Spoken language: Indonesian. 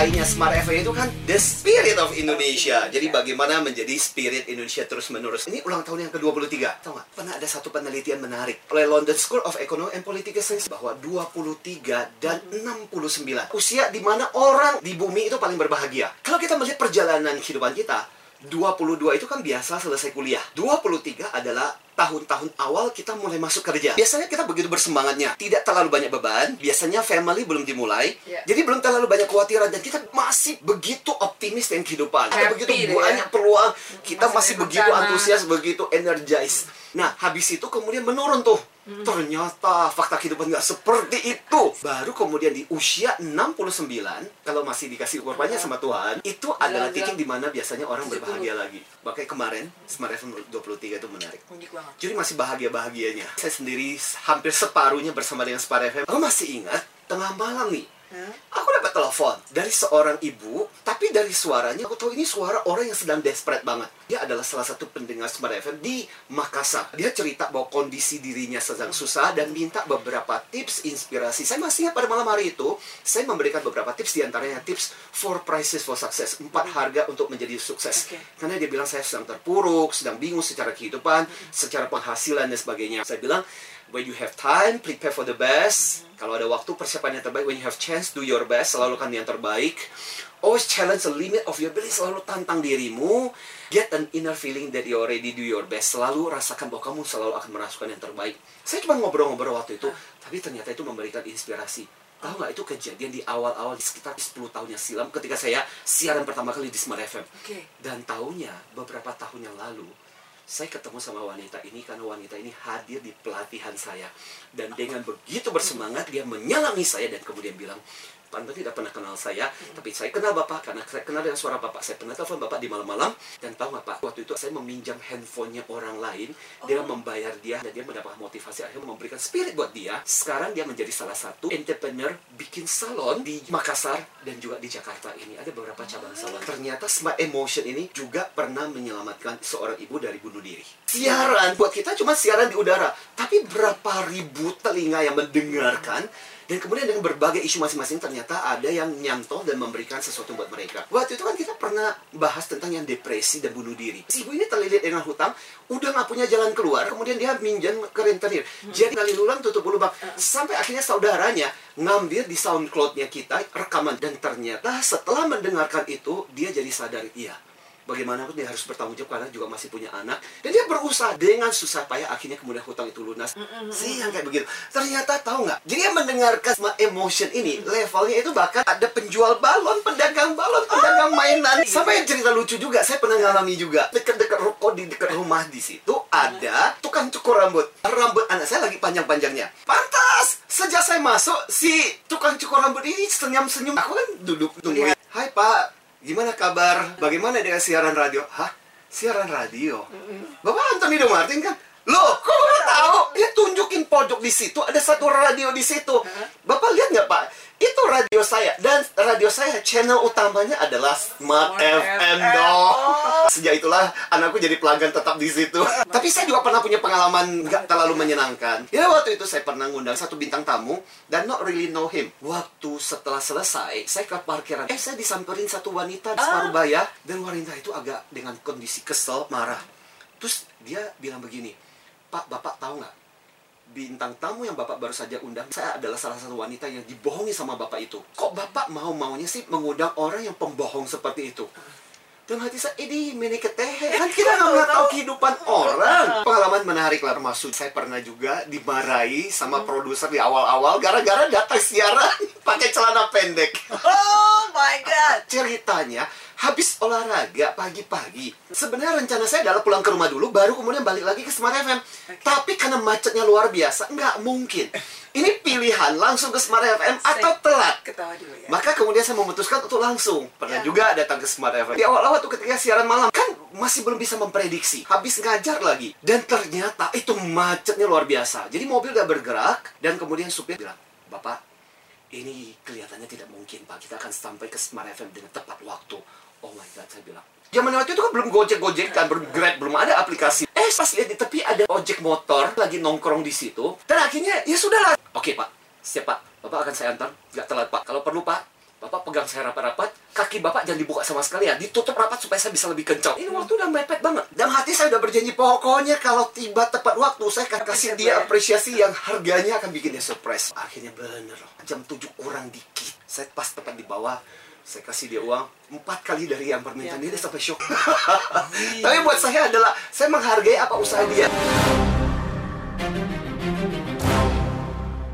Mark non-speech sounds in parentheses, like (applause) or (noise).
lainnya Smart FM itu kan the spirit of Indonesia. Jadi bagaimana menjadi spirit Indonesia terus menerus. Ini ulang tahun yang ke-23. Tahu nggak? Pernah ada satu penelitian menarik oleh London School of Economics and Political Science bahwa 23 dan 69 usia di mana orang di bumi itu paling berbahagia. Kalau kita melihat perjalanan kehidupan kita, 22 itu kan biasa selesai kuliah. 23 adalah tahun-tahun awal kita mulai masuk kerja. Biasanya kita begitu bersemangatnya. Tidak terlalu banyak beban. Biasanya family belum dimulai. Ya. Jadi belum terlalu banyak kekhawatiran. Dan kita masih begitu optimis dengan kehidupan. Kita Happy begitu ya. banyak peluang. Kita Masih masih begitu antusias, begitu energized. Nah, habis itu kemudian menurun tuh. Hmm. Ternyata fakta kehidupan nggak seperti itu. Baru kemudian di usia 69, kalau masih dikasih korbannya sama Tuhan, itu adalah Bilang-bilang. titik di mana biasanya orang 70. berbahagia lagi. Makanya kemarin, Smart FM 23 itu menarik. Jadi masih bahagia-bahagianya. Saya sendiri hampir separuhnya bersama dengan Smart FM. Aku masih ingat, tengah malam nih? Telepon dari seorang ibu, tapi dari suaranya aku tahu ini suara orang yang sedang desperate banget. Dia adalah salah satu pendengar Smart FM di Makassar. Dia cerita bahwa kondisi dirinya sedang susah dan minta beberapa tips inspirasi. Saya masih ingat pada malam hari itu, saya memberikan beberapa tips di antaranya tips four prices for success, empat harga untuk menjadi sukses. Oke. Karena dia bilang saya sedang terpuruk, sedang bingung secara kehidupan, secara penghasilan dan sebagainya. Saya bilang when you have time, prepare for the best. Kalau ada waktu, persiapan yang terbaik. When you have chance, do your best. Selalu kan yang terbaik. Always challenge the limit of your ability. Selalu tantang dirimu. Get an inner feeling that you already do your best. Selalu rasakan bahwa kamu selalu akan merasukan yang terbaik. Saya cuma ngobrol-ngobrol waktu itu, tapi ternyata itu memberikan inspirasi. Tahu nggak itu kejadian di awal-awal di sekitar 10 tahun yang silam ketika saya siaran pertama kali di Smart FM. Oke. Dan tahunya beberapa tahun yang lalu saya ketemu sama wanita ini karena wanita ini hadir di pelatihan saya. Dan dengan begitu bersemangat dia menyalangi saya dan kemudian bilang Anton tidak pernah kenal saya, tapi saya kenal Bapak karena saya kenal dengan suara Bapak. Saya pernah telepon Bapak di malam-malam dan tahu nggak Pak, waktu itu saya meminjam handphonenya orang lain, dia membayar dia dan dia mendapat motivasi akhirnya memberikan spirit buat dia. Sekarang dia menjadi salah satu entrepreneur bikin salon di Makassar dan juga di Jakarta ini ada beberapa cabang salon. Ternyata Smart Emotion ini juga pernah menyelamatkan seorang ibu dari bunuh diri. Siaran buat kita cuma siaran di udara, tapi berapa ribu telinga yang mendengarkan dan kemudian dengan berbagai isu masing-masing ternyata ada yang nyantol dan memberikan sesuatu buat mereka. Waktu itu kan kita pernah bahas tentang yang depresi dan bunuh diri. Si ibu ini terlilit dengan hutang, udah nggak punya jalan keluar, kemudian dia minjem ke rentenir. Jadi kali ulang tutup lubang. Sampai akhirnya saudaranya ngambil di SoundCloud-nya kita rekaman. Dan ternyata setelah mendengarkan itu, dia jadi sadar, iya, bagaimanapun dia harus bertanggung jawab karena juga masih punya anak. Dan dia berusaha dengan susah payah akhirnya kemudian hutang itu lunas. Sih yang kayak begitu. Ternyata tahu nggak? Jadi yang mendengarkan emotion ini levelnya itu bahkan ada penjual balon pedagang balon pedagang mainan. Sampai yang cerita lucu juga saya pernah ngalami juga. Dekat-dekat ruko di dekat rumah di situ ada tukang cukur rambut. Rambut anak saya lagi panjang-panjangnya. Pantas! Sejak saya masuk si tukang cukur rambut ini senyum-senyum. Aku kan duduk tungguin Hai Pak Gimana kabar? Bagaimana dengan siaran radio? Hah? Siaran radio? Bapak Anthony Do Martin kan? Loh, kok Bapak tahu? Dia tunjukin pojok di situ, ada satu radio di situ. Bapak lihat nggak Pak? Itu radio saya. Dan radio saya, channel utamanya adalah Smart FM dong. Oh. Sejak itulah anakku jadi pelanggan tetap di situ. (laughs) Tapi saya juga pernah punya pengalaman nggak terlalu menyenangkan. Ya waktu itu saya pernah ngundang satu bintang tamu dan not really know him. Waktu setelah selesai, saya ke parkiran. Eh, saya disamperin satu wanita di separuh bayar dan wanita itu agak dengan kondisi kesel, marah. Terus dia bilang begini, Pak, Bapak tahu nggak? Bintang tamu yang Bapak baru saja undang, saya adalah salah satu wanita yang dibohongi sama Bapak itu. Kok Bapak mau-maunya sih mengundang orang yang pembohong seperti itu? Dan hati saya, ini mini ketehe. (laughs) Kan kita nggak pernah tahu kehidupan (laughs) orang. Pengalaman menarik lah. Termasuk saya pernah juga dimarahi sama produser di awal-awal gara-gara datang siaran (laughs) pakai celana pendek. Oh my god. Ceritanya, habis olahraga pagi-pagi. Sebenarnya rencana saya adalah pulang ke rumah dulu, baru kemudian balik lagi ke Smart FM. Tapi karena macetnya luar biasa, nggak mungkin. Ini pilihan langsung ke Smart FM atau telat. Ketawa dulu ya. Maka kemudian saya memutuskan untuk langsung. Pernah Ya. juga datang ke Smart FM. Di awal-awal tuh ketika siaran malam, kan masih belum bisa memprediksi. Habis ngajar lagi. Dan ternyata itu macetnya luar biasa. Jadi mobil udah bergerak, dan kemudian supir bilang, Bapak, ini kelihatannya tidak mungkin, Pak. Kita akan sampai ke Smart FM dengan tepat waktu. Oh my God, saya bilang. Zaman waktu itu kan belum gojek-gojekan, belum Grab, belum ada aplikasi. Eh, pas lihat di tepi ada ojek motor lagi nongkrong di situ. Dan akhirnya, ya sudahlah. Oke, Pak. Siap, Pak. Bapak akan saya antar. Nggak telat, Pak. Kalau perlu, Pak, Bapak pegang saya rapat-rapat, kaki Bapak jangan dibuka sama sekali ya. Ditutup rapat supaya saya bisa lebih kencang. Ini waktu udah mepet banget. Dalam hati saya udah berjanji, pokoknya kalau tiba tepat waktu, saya akan kasih dia apresiasi yang harganya akan bikin dia surprise. Akhirnya bener loh. Jam 7 kurang dikit. Saya pas tepat di bawah, saya kasih dia uang empat kali dari yang permintaan dia, dia sampai shock. (laughs) Tapi buat saya adalah, saya menghargai apa usaha dia.